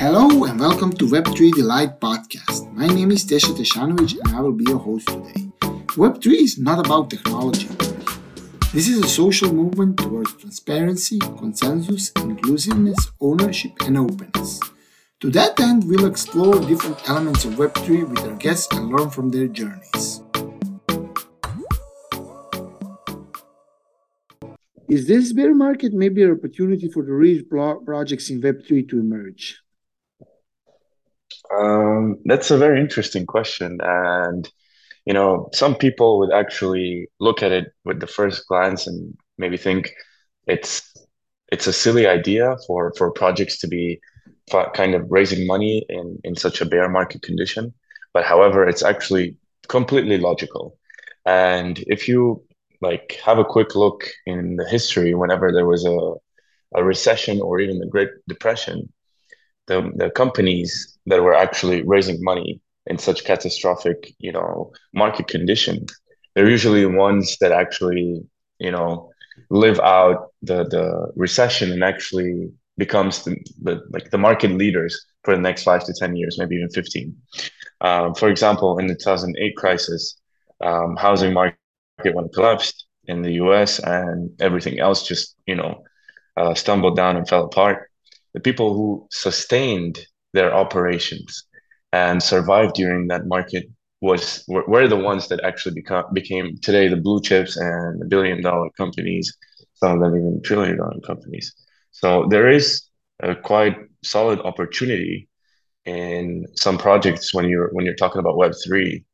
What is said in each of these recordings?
Hello and welcome to Web3 Delight podcast. My name is Tesha Teshanovic and I will be your host today. Web3 is not about technology. This is a social movement towards transparency, consensus, inclusiveness, ownership, and openness. To that end, we'll explore different elements of Web3 with our guests and learn from their journeys. Is this bear market maybe an opportunity for the real projects in Web3 to emerge? Um, that's a very interesting question. And, you know, some people would actually look at it with the first glance and maybe think it's it's a silly idea for for projects to be kind of raising money in in such a bear market condition. But however, it's actually completely logical. And if you like have a quick look in the history, whenever there was a a recession or even the Great Depression, the the companies that were actually raising money in such catastrophic, you know, market conditions, they're usually ones that actually, you know, live out the the recession and actually becomes the, the like the market leaders for the next five to ten years, maybe even fifteen. Um, for example, in the 2008 crisis, um, housing market when it collapsed in the U.S. and everything else just you know uh, stumbled down and fell apart. The people who sustained their operations and survived during that market was were, the ones that actually become became today the blue chips and the billion dollar companies, some of them even trillion dollar companies. So there is a quite solid opportunity in some projects when you're when you're talking about Web three.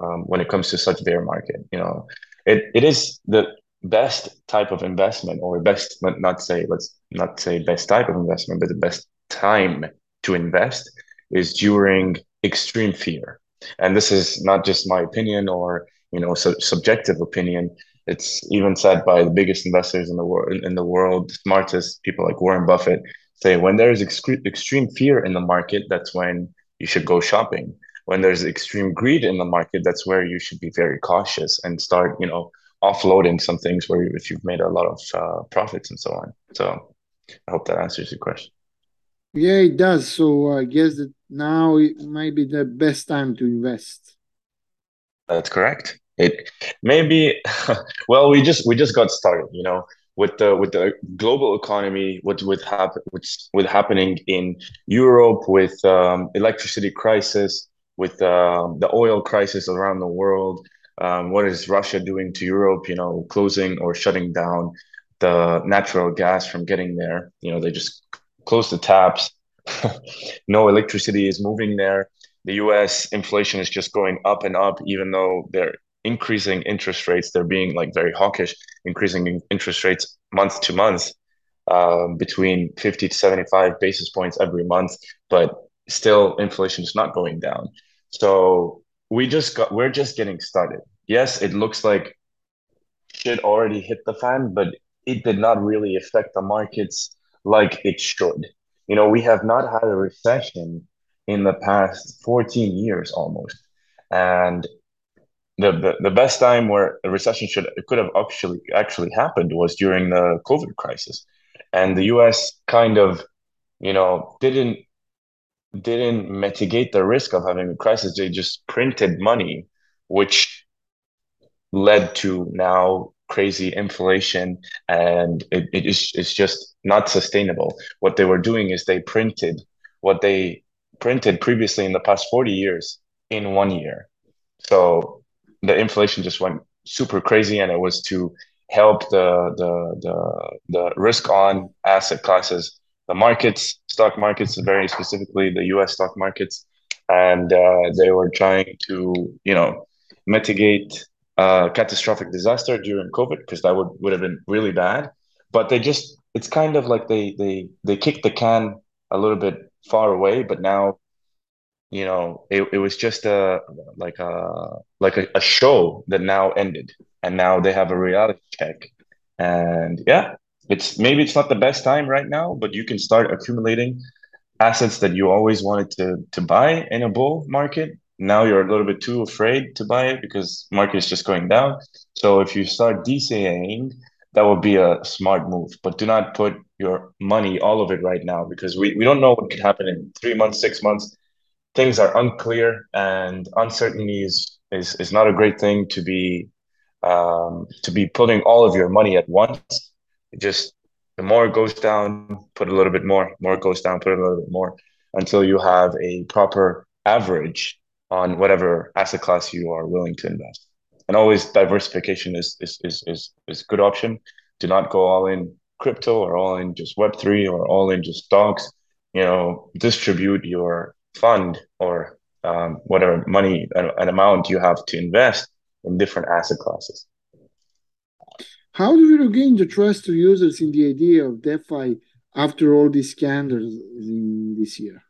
Um, when it comes to such bear market, you know, it, it is the best type of investment or best not say let's not say best type of investment, but the best time to invest is during extreme fear. And this is not just my opinion or you know su- subjective opinion. It's even said by the biggest investors in the world, in the world, smartest people like Warren Buffett say when there is ex- extreme fear in the market, that's when you should go shopping. When there's extreme greed in the market, that's where you should be very cautious and start, you know, offloading some things where if you've made a lot of uh, profits and so on. So I hope that answers your question. Yeah, it does. So I guess that now it might be the best time to invest. That's correct. It maybe well, we just we just got started, you know, with the with the global economy, what with happen what's with happening in Europe with um, electricity crisis, with um, the oil crisis around the world. Um, what is Russia doing to Europe? You know, closing or shutting down the natural gas from getting there. You know, they just close the taps. no electricity is moving there. The US inflation is just going up and up, even though they're increasing interest rates. They're being like very hawkish, increasing interest rates month to month, um, between 50 to 75 basis points every month. But still, inflation is not going down. So we just got, we're just getting started. Yes, it looks like shit already hit the fan, but it did not really affect the markets like it should. You know, we have not had a recession in the past 14 years almost. And the, the, the best time where a recession should could have actually actually happened was during the COVID crisis. And the US kind of, you know, didn't didn't mitigate the risk of having a crisis. They just printed money, which led to now crazy inflation and it, it is it's just not sustainable. What they were doing is they printed what they printed previously in the past 40 years in one year. So the inflation just went super crazy and it was to help the the the, the risk on asset classes the markets stock markets very specifically the us stock markets. And uh, they were trying to you know mitigate catastrophic disaster during COVID because that would, would have been really bad. But they just it's kind of like they they they kicked the can a little bit far away, but now you know it, it was just a like a like a, a show that now ended and now they have a reality check and yeah it's maybe it's not the best time right now but you can start accumulating assets that you always wanted to to buy in a bull market now you're a little bit too afraid to buy it because market is just going down. So if you start DCAing, that would be a smart move. But do not put your money, all of it right now, because we, we don't know what could happen in three months, six months. Things are unclear and uncertainty is, is, is not a great thing to be um, to be putting all of your money at once. It just the more it goes down, put a little bit more. More it goes down, put a little bit more until you have a proper average on whatever asset class you are willing to invest. And always diversification is is is is, is a good option. Do not go all in crypto or all in just Web three or all in just stocks. You know, distribute your fund or um, whatever money an, an amount you have to invest in different asset classes. How do you regain the trust of users in the idea of DeFi after all these scandals in this year?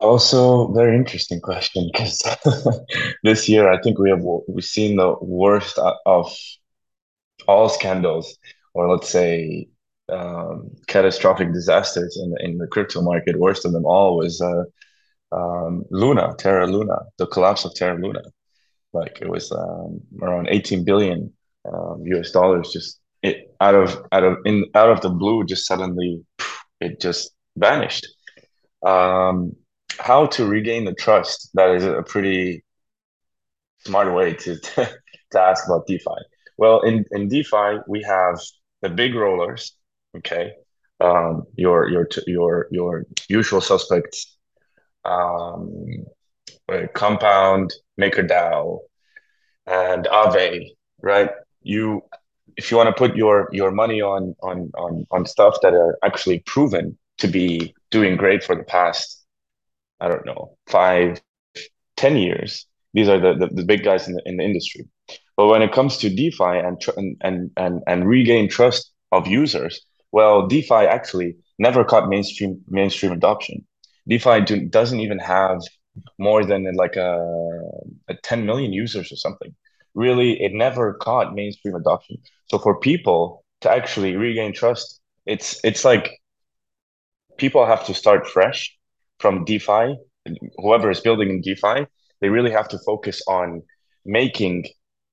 Also, very interesting question because this year I think we have we've seen the worst of all scandals, or let's say um, catastrophic disasters in the, in the crypto market. Worst of them all was uh, um, Luna, Terra Luna, the collapse of Terra Luna. Like it was um, around 18 billion um, US dollars, just it out of out of in out of the blue, just suddenly it just vanished. Um, how to regain the trust? That is a pretty smart way to to, to ask about DeFi. Well, in in DeFi we have the big rollers, okay, um, your your your your usual suspects um, Compound, MakerDAO, and Aave, right? You, if you want to put your your money on on on on stuff that are actually proven to be doing great for the past, I don't know, five, ten years. These are the, the, the big guys in the in the industry. But when it comes to DeFi and and and and regain trust of users, well, DeFi actually never caught mainstream mainstream adoption. DeFi do, doesn't even have more than like a, a 10 million users or something. Really, it never caught mainstream adoption. So for people to actually regain trust, it's it's like people have to start fresh from DeFi. Whoever is building in DeFi, they really have to focus on making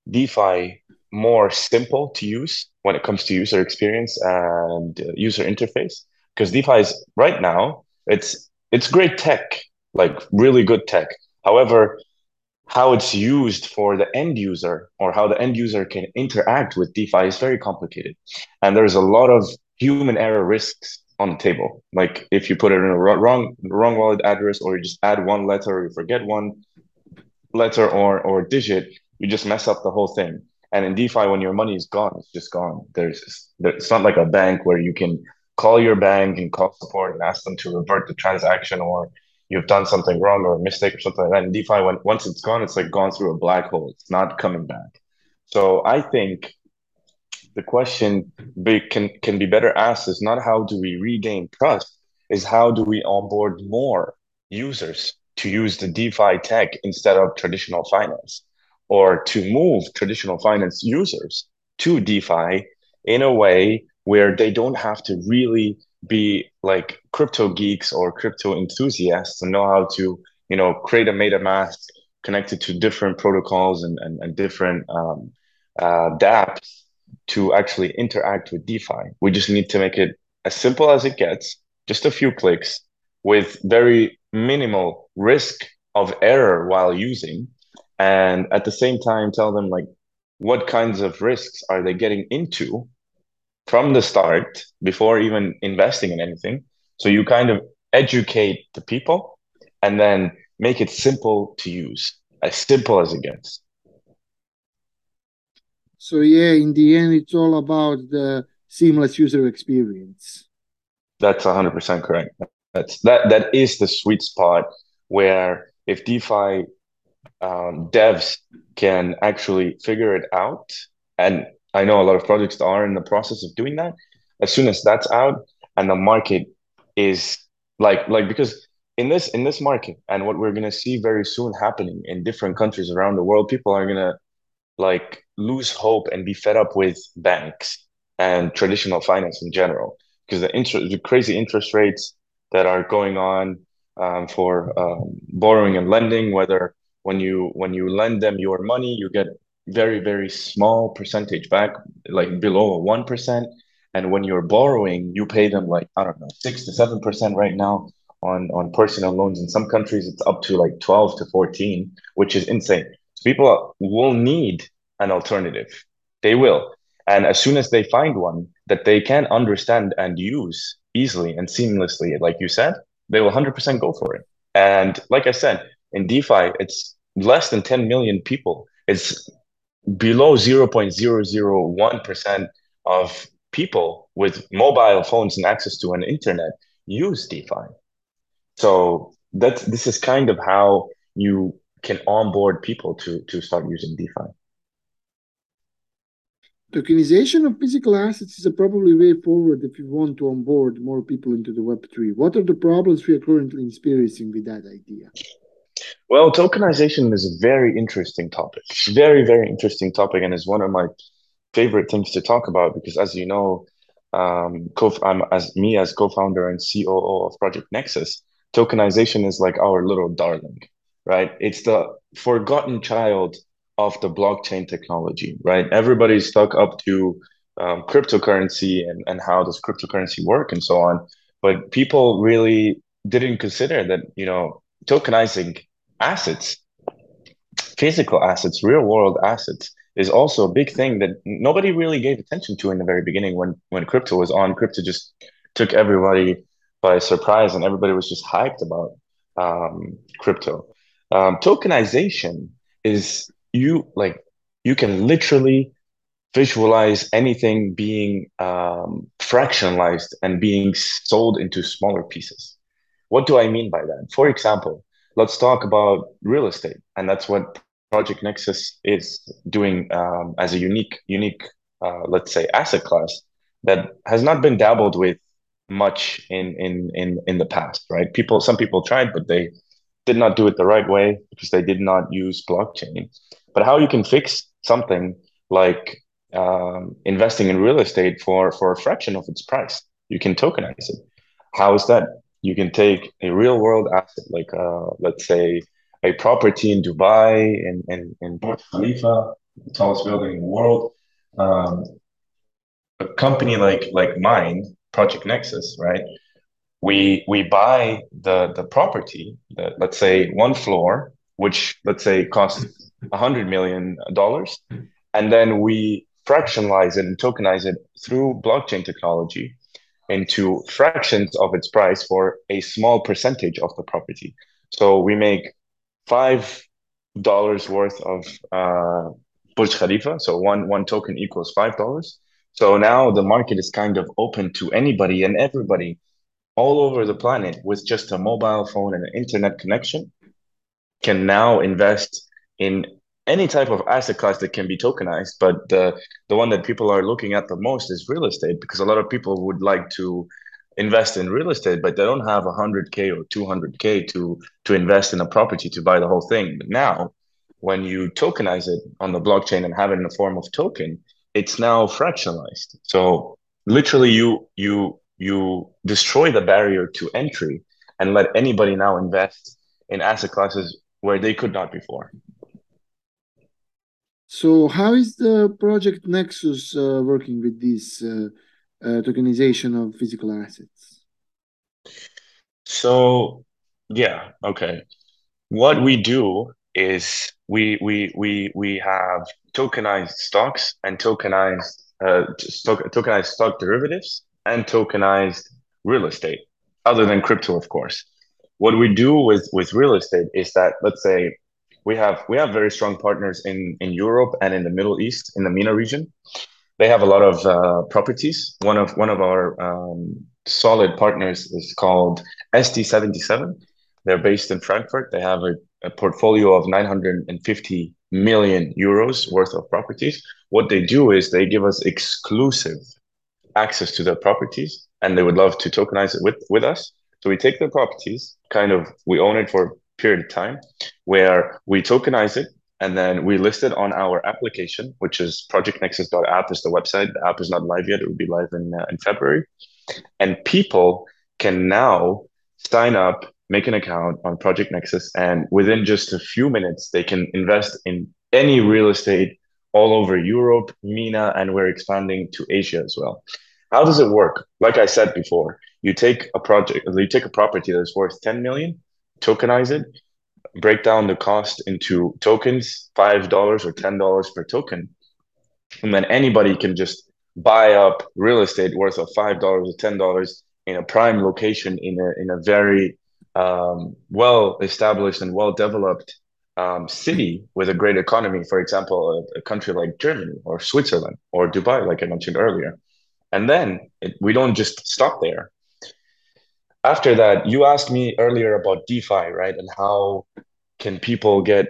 DeFi more simple to use when it comes to user experience and uh, user interface. Because DeFi is right now, it's it's great tech, like really good tech. However, how it's used for the end user or how the end user can interact with DeFi is very complicated. And there's a lot of human error risks on the table. Like if you put it in a wrong wrong wallet address or you just add one letter or you forget one letter or or digit, you just mess up the whole thing. And in DeFi, when your money is gone, it's just gone. There's it's not like a bank where you can call your bank and call support and ask them to revert the transaction or you've done something wrong or a mistake or something like that. In DeFi, when once it's gone, it's like gone through a black hole. It's not coming back. So I think the question be, can can be better asked is not how do we regain trust, is how do we onboard more users to use the DeFi tech instead of traditional finance, or to move traditional finance users to DeFi in a way where they don't have to really be like crypto geeks or crypto enthusiasts and know how to you know create a MetaMask connected to different protocols and and, and different um, uh, dApps to actually interact with DeFi. We just need to make it as simple as it gets, just a few clicks with very minimal risk of error while using, and at the same time tell them like what kinds of risks are they getting into from the start before even investing in anything. So you kind of educate the people and then make it simple to use, as simple as it gets. So yeah, in the end, it's all about the seamless user experience. That's 100% correct. That's that that is the sweet spot where if DeFi um, devs can actually figure it out and I know a lot of projects are in the process of doing that. As soon as that's out and the market is like like because in this in this market and what we're gonna see very soon happening in different countries around the world, people are gonna like lose hope and be fed up with banks and traditional finance in general because the interest the crazy interest rates that are going on um, for um, borrowing and lending whether when you when you lend them your money you get very, very small percentage back, like below 1%. And when you're borrowing, you pay them like, I don't know, 6 to 7% right now on, on personal loans. In some countries, it's up to like 12 to 14, which is insane. People will need an alternative. They will. And as soon as they find one that they can understand and use easily and seamlessly, like you said, they will 100% go for it. And like I said, in DeFi, it's less than 10 million people. It's below 0.001% of people with mobile phones and access to an internet use DeFi. So that's this is kind of how you can onboard people to to start using DeFi. Tokenization of physical assets is a probably way forward if you want to onboard more people into the Web3. What are the problems we are currently experiencing with that idea? Well, tokenization is a very interesting topic. Very, very interesting topic, and is one of my favorite things to talk about because, as you know, um, I'm as me as co-founder and COO of Project Nexus. Tokenization is like our little darling, right? It's the forgotten child of the blockchain technology, right? Everybody's stuck up to um, cryptocurrency and, and how does cryptocurrency work and so on. But people really didn't consider that, you know, tokenizing assets, physical assets, real world assets is also a big thing that nobody really gave attention to in the very beginning when when crypto was on. Crypto just took everybody by surprise and everybody was just hyped about um, crypto. Um, tokenization is you like you can literally visualize anything being um, fractionalized and being sold into smaller pieces. What do I mean by that? For example, let's talk about real estate, and that's what Project Nexus is doing um, as a unique, unique, uh, let's say, asset class that has not been dabbled with much in in in in the past, right? People, some people tried, but they did not do it the right way because they did not use blockchain. But how you can fix something like um, investing in real estate for for a fraction of its price, you can tokenize it. How is that? You can take a real world asset, like uh, let's say a property in Dubai, in in, in Burj Khalifa, the tallest building in the world. Um, a company like like mine, Project Nexus, right? We we buy the the property, let's say one floor, which let's say costs hundred million dollars, and then we fractionalize it and tokenize it through blockchain technology into fractions of its price for a small percentage of the property. So we make five dollars worth of uh, Burj Khalifa. So one one token equals five dollars. So now the market is kind of open to anybody and everybody all over the planet with just a mobile phone and an internet connection can now invest in any type of asset class that can be tokenized. But the the one that people are looking at the most is real estate because a lot of people would like to invest in real estate but they don't have 100k or 200k to to invest in a property to buy the whole thing. But now when you tokenize it on the blockchain and have it in the form of token it's now fractionalized. So literally you you you destroy the barrier to entry and let anybody now invest in asset classes where they could not before so how is the project Nexus uh, working with this uh, uh, tokenization of physical assets? So yeah, okay. What we do is we we we we have tokenized stocks and tokenized uh, tokenized stock derivatives and tokenized real estate, other than crypto, of course. What we do with with real estate is that let's say we have we have very strong partners in in Europe and in the Middle East in the MENA region. They have a lot of uh, properties. One of one of our um, solid partners is called ST77. They're based in Frankfurt. They have a, a portfolio of 950 million euros worth of properties. What they do is they give us exclusive access to their properties, and they would love to tokenize it with with us. So we take their properties, kind of we own it for a period of time where we tokenize it and then we list it on our application, which is projectnexus.app is the website. The app is not live yet. It will be live in, uh, in February. And people can now sign up, make an account on Project Nexus, and within just a few minutes, they can invest in any real estate all over Europe, MENA, and we're expanding to Asia as well. How does it work? Like I said before, you take a project, you take a property that's worth 10 million, tokenize it, break down the cost into tokens, $5 or $10 per token. And then anybody can just buy up real estate worth of $5 or $10 in a prime location in a, in a very um, well established and well developed um, city with a great economy, for example, a, a, country like Germany or Switzerland or Dubai, like I mentioned earlier. And then it, we don't just stop there. After that, you asked me earlier about DeFi, right? And how can people get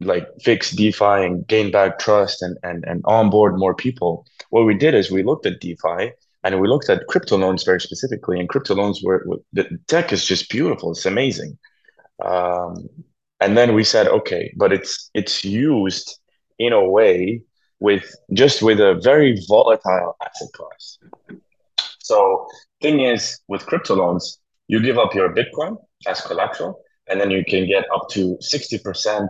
like fix DeFi and gain back trust and, and, and onboard more people? What we did is we looked at DeFi and we looked at crypto loans very specifically. And crypto loans were the tech is just beautiful. It's amazing. Um, and then we said, okay, but it's it's used in a way with just with a very volatile asset class. So thing is with crypto loans, you give up your Bitcoin as collateral, and then you can get up to 60%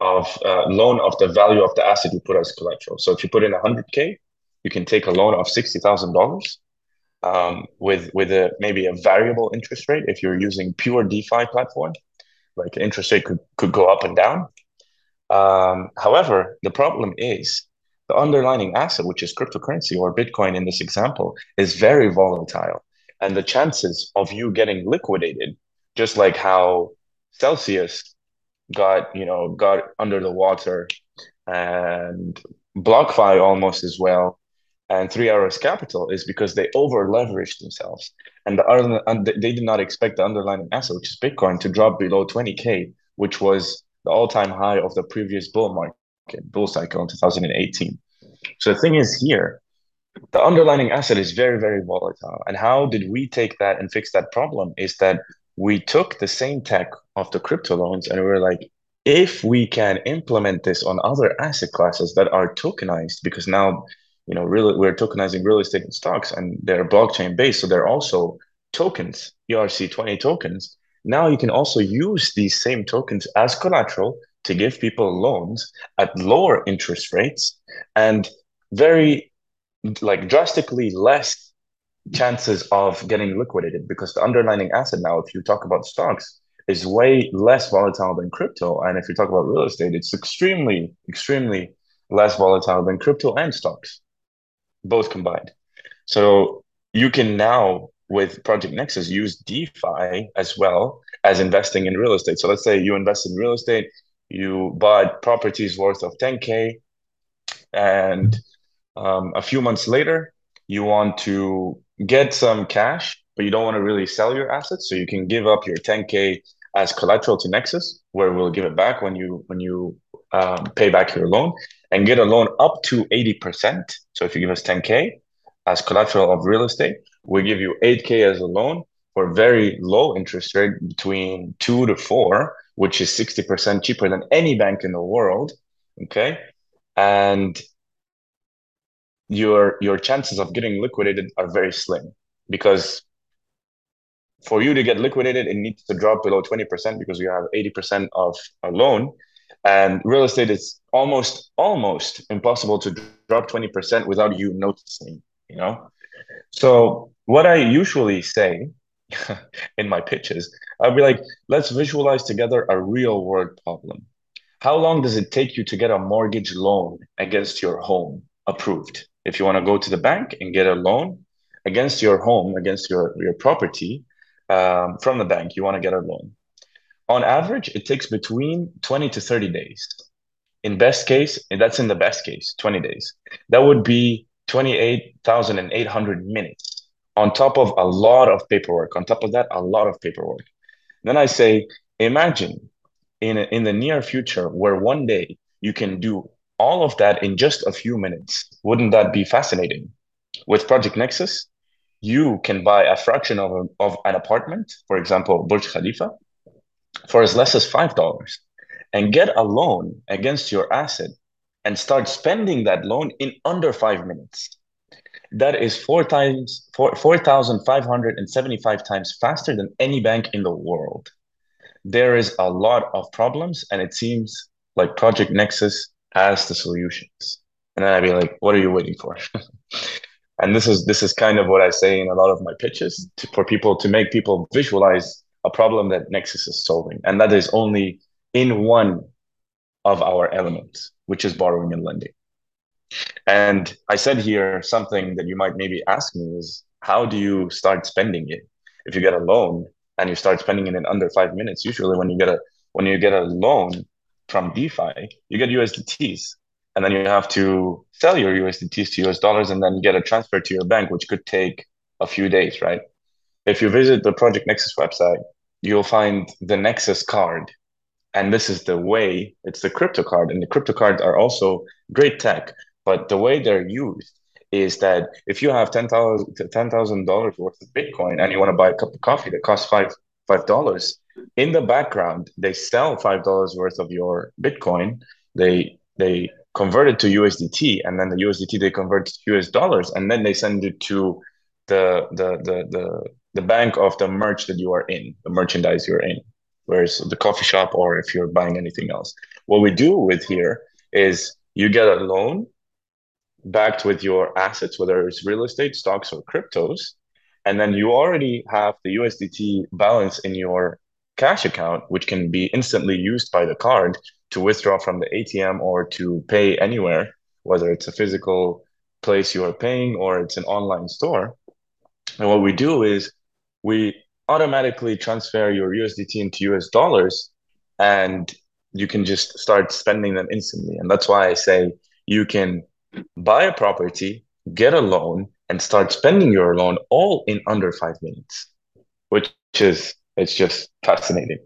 of uh, loan of the value of the asset you put as collateral. So if you put in 100K, you can take a loan of $60,000 um, with, with a, maybe a variable interest rate if you're using pure DeFi platform, like interest rate could, could go up and down. Um, however, the problem is the underlying asset, which is cryptocurrency or Bitcoin in this example, is very volatile. And the chances of you getting liquidated, just like how Celsius got, you know, got under the water and BlockFi almost as well, and Three Arrows Capital is because they over leveraged themselves. And, the, and they did not expect the underlying asset, which is Bitcoin, to drop below 20K, which was the all time high of the previous bull market, bull cycle in 2018. So the thing is here, the underlying asset is very, very volatile. And how did we take that and fix that problem? Is that we took the same tech of the crypto loans and we were like, if we can implement this on other asset classes that are tokenized, because now, you know, really we're tokenizing real estate and stocks and they're blockchain based. So they're also tokens, ERC20 tokens. Now you can also use these same tokens as collateral to give people loans at lower interest rates and very like drastically less chances of getting liquidated because the underlying asset now, if you talk about stocks, is way less volatile than crypto. And if you talk about real estate, it's extremely, extremely less volatile than crypto and stocks, both combined. So you can now, with Project Nexus, use DeFi as well as investing in real estate. So let's say you invest in real estate, you bought properties worth of 10K, and um, a few months later, you want to get some cash, but you don't want to really sell your assets. So you can give up your 10K as collateral to Nexus, where we'll give it back when you when you um, pay back your loan and get a loan up to 80%. So if you give us 10K as collateral of real estate, we give you 8K as a loan for very low interest rate between two to four, which is 60% cheaper than any bank in the world. Okay. And your your chances of getting liquidated are very slim because for you to get liquidated, it needs to drop below 20% because you have 80% of a loan. And real estate is almost almost impossible to drop 20% without you noticing, you know? So what I usually say in my pitches, I'll be like, let's visualize together a real world problem. How long does it take you to get a mortgage loan against your home approved? if you want to go to the bank and get a loan against your home, against your, your property um, from the bank, you want to get a loan. On average, it takes between 20 to 30 days. In best case, and that's in the best case, 20 days. That would be 28,800 minutes on top of a lot of paperwork. On top of that, a lot of paperwork. Then I say, imagine in, in the near future where one day you can do all of that in just a few minutes. Wouldn't that be fascinating? With Project Nexus, you can buy a fraction of, a, of an apartment, for example, Burj Khalifa, for as less as $5 and get a loan against your asset and start spending that loan in under five minutes. That is four times four four thousand five hundred and seventy-five times faster than any bank in the world. There is a lot of problems, and it seems like Project Nexus has the solutions. And then I'd be like, what are you waiting for? and this is this is kind of what I say in a lot of my pitches to, for people to make people visualize a problem that Nexus is solving. And that is only in one of our elements, which is borrowing and lending. And I said here something that you might maybe ask me is how do you start spending it? If you get a loan and you start spending it in under five minutes, usually when you get a when you get a loan from DeFi, you get USDTs. And then you have to sell your USDTs to US dollars and then get a transfer to your bank, which could take a few days, right? If you visit the Project Nexus website, you'll find the Nexus card. And this is the way, it's the crypto card. And the crypto cards are also great tech but the way they're used is that if you have ten thousand dollars worth of Bitcoin and you want to buy a cup of coffee that costs five five dollars, in the background they sell five dollars worth of your Bitcoin. They they convert it to USDT, and then the USDT they convert to US dollars, and then they send it to the the the the the bank of the merch that you are in, the merchandise you're in, whereas the coffee shop or if you're buying anything else. What we do with here is you get a loan backed with your assets, whether it's real estate, stocks, or cryptos. And then you already have the USDT balance in your cash account, which can be instantly used by the card to withdraw from the ATM or to pay anywhere, whether it's a physical place you are paying or it's an online store. And what we do is we automatically transfer your USDT into US dollars and you can just start spending them instantly. And that's why I say you can buy a property, get a loan, and start spending your loan all in under five minutes, which is it's just fascinating.